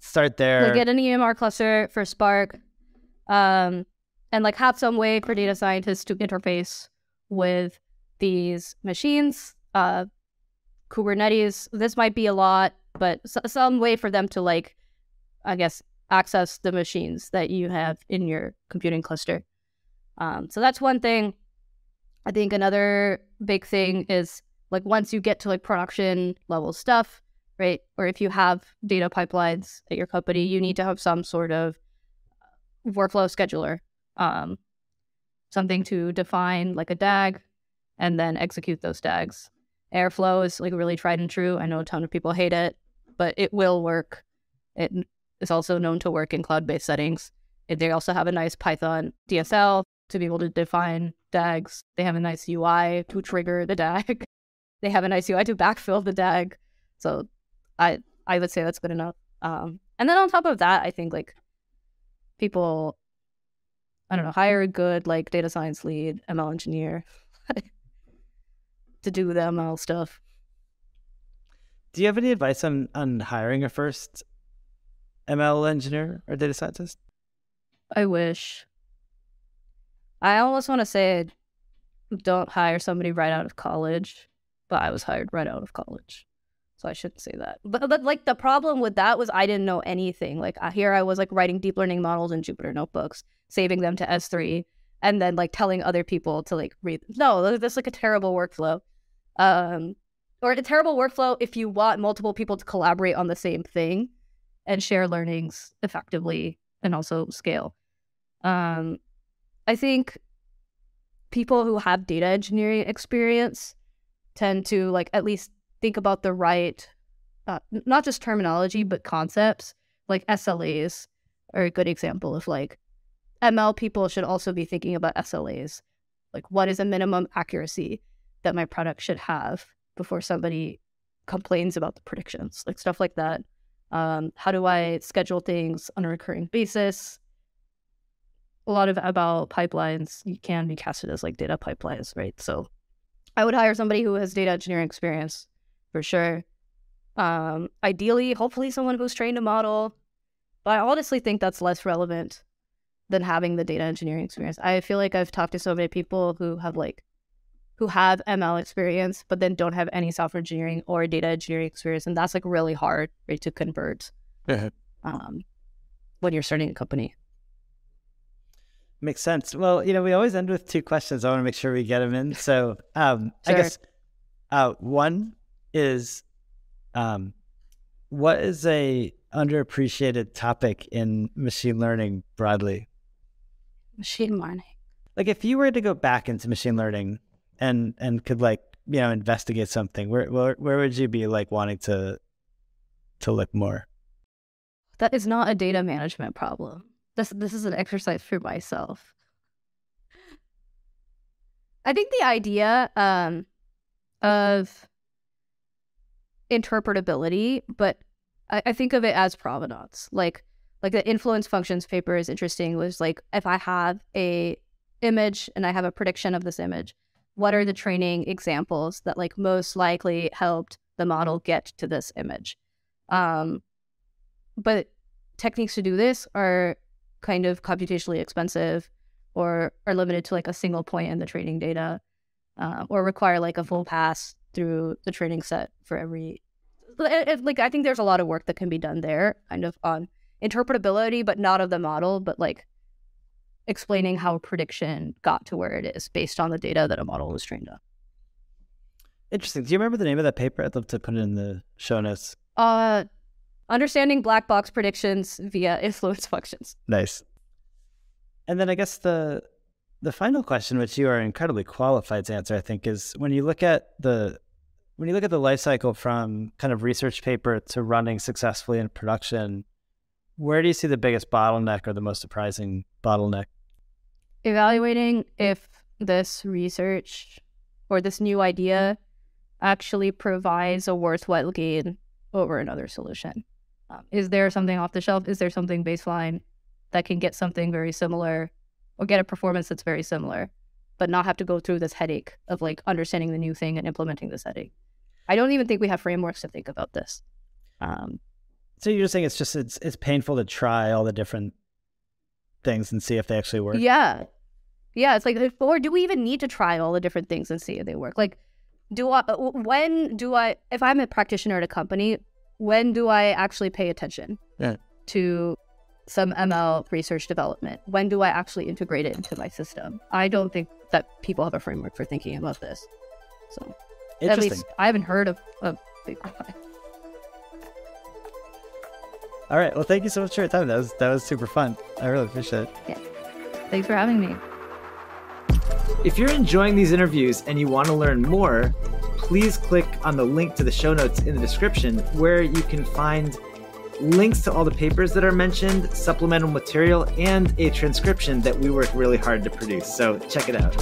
[SPEAKER 2] start there.
[SPEAKER 1] Like get an EMR cluster for Spark, um, and like have some way for data scientists to interface with these machines. Uh, Kubernetes. This might be a lot, but s- some way for them to like, I guess, access the machines that you have in your computing cluster. Um, so that's one thing. I think another big thing is like once you get to like production level stuff, right? Or if you have data pipelines at your company, you need to have some sort of workflow scheduler, um, something to define like a DAG and then execute those DAGs. Airflow is like really tried and true. I know a ton of people hate it, but it will work. It is also known to work in cloud based settings. They also have a nice Python DSL to be able to define DAGs. They have a nice UI to trigger the DAG. They have a nice UI to backfill the DAG. So I I would say that's good enough. Um, and then on top of that, I think like people, I don't know, hire a good like data science lead, ML engineer. to do the ML stuff.
[SPEAKER 2] Do you have any advice on on hiring a first ML engineer or data scientist?
[SPEAKER 1] I wish. I almost want to say don't hire somebody right out of college, but I was hired right out of college. So I shouldn't say that. But, but like the problem with that was I didn't know anything. Like here I was like writing deep learning models in Jupyter notebooks, saving them to S3, and then like telling other people to like read. No, that's like a terrible workflow. Um, or a terrible workflow if you want multiple people to collaborate on the same thing and share learnings effectively and also scale. Um, I think people who have data engineering experience tend to like at least think about the right, uh, not just terminology, but concepts. Like SLAs are a good example of like ML people should also be thinking about SLAs. Like, what is a minimum accuracy that my product should have before somebody complains about the predictions? Like, stuff like that. Um, how do I schedule things on a recurring basis? A lot of ML pipelines you can be casted as like data pipelines, right? So I would hire somebody who has data engineering experience for sure. Um, ideally, hopefully, someone who's trained a model. But I honestly think that's less relevant than having the data engineering experience. I feel like I've talked to so many people who have like who have ML experience, but then don't have any software engineering or data engineering experience, and that's like really hard right, to convert um, when you're starting a company.
[SPEAKER 2] Makes sense. Well, you know, we always end with two questions. I want to make sure we get them in. So, um, sure. I guess uh, one is um, what is a underappreciated topic in machine learning broadly?
[SPEAKER 1] Machine learning.
[SPEAKER 2] Like if you were to go back into machine learning and and could like, you know, investigate something, where where where would you be like wanting to to look more?
[SPEAKER 1] That is not a data management problem. This this is an exercise for myself. I think the idea um, of interpretability, but I, I think of it as provenance. Like like the influence functions paper is interesting. Was like if I have a image and I have a prediction of this image, what are the training examples that like most likely helped the model get to this image? Um, but techniques to do this are kind of computationally expensive or are limited to like a single point in the training data uh, or require like a full pass through the training set for every it, it, like i think there's a lot of work that can be done there kind of on interpretability but not of the model but like explaining how a prediction got to where it is based on the data that a model was trained on.
[SPEAKER 2] Interesting. Do you remember the name of that paper? I'd love to put it in the show notes.
[SPEAKER 1] Uh understanding black box predictions via influence functions
[SPEAKER 2] nice and then i guess the the final question, which you are incredibly qualified to answer, I think, is when you look at the when you look at the life cycle from kind of research paper to running successfully in production, where do you see the biggest bottleneck or the most surprising bottleneck?
[SPEAKER 1] Evaluating if this research or this new idea actually provides a worthwhile gain over another solution. Um, is there something off the shelf? Is there something baseline that can get something very similar or get a performance that's very similar, but not have to go through this headache of like understanding the new thing and implementing this headache. I don't even think we have frameworks to think about this. Um,
[SPEAKER 2] so you're just saying it's just it's it's painful to try all the different things and see if they actually work.
[SPEAKER 1] Yeah, yeah. It's like, or do we even need to try all the different things and see if they work? Like, do I? When do I? If I'm a practitioner at a company, when do I actually pay attention
[SPEAKER 2] yeah.
[SPEAKER 1] to some ML research development? When do I actually integrate it into my system? I don't think that people have a framework for thinking about this. So, at least I haven't heard of a big one.
[SPEAKER 2] All right. Well, thank you so much for your time. That was that was super fun. I really appreciate it.
[SPEAKER 1] Yeah. Thanks for having me.
[SPEAKER 2] If you're enjoying these interviews and you want to learn more, please click on the link to the show notes in the description where you can find links to all the papers that are mentioned, supplemental material, and a transcription that we work really hard to produce. So check it out.